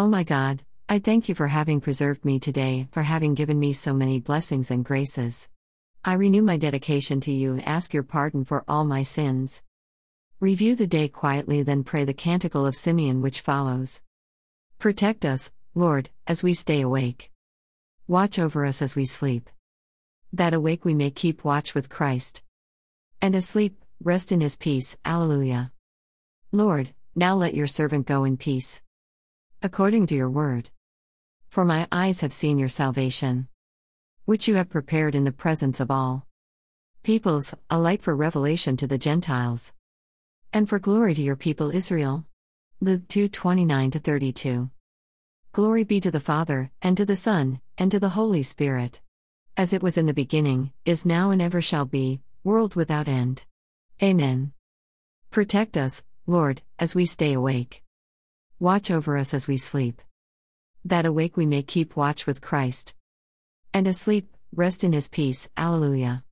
Oh my God, I thank you for having preserved me today, for having given me so many blessings and graces. I renew my dedication to you and ask your pardon for all my sins. Review the day quietly, then pray the Canticle of Simeon which follows. Protect us, Lord, as we stay awake. Watch over us as we sleep. That awake we may keep watch with Christ. And asleep, rest in his peace. Alleluia. Lord, now let your servant go in peace. According to your word. For my eyes have seen your salvation, which you have prepared in the presence of all peoples, a light for revelation to the Gentiles, and for glory to your people Israel. Luke 2 29 32. Glory be to the Father, and to the Son, and to the Holy Spirit. As it was in the beginning, is now, and ever shall be, world without end. Amen. Protect us, Lord, as we stay awake. Watch over us as we sleep. That awake we may keep watch with Christ. And asleep, rest in his peace. Alleluia.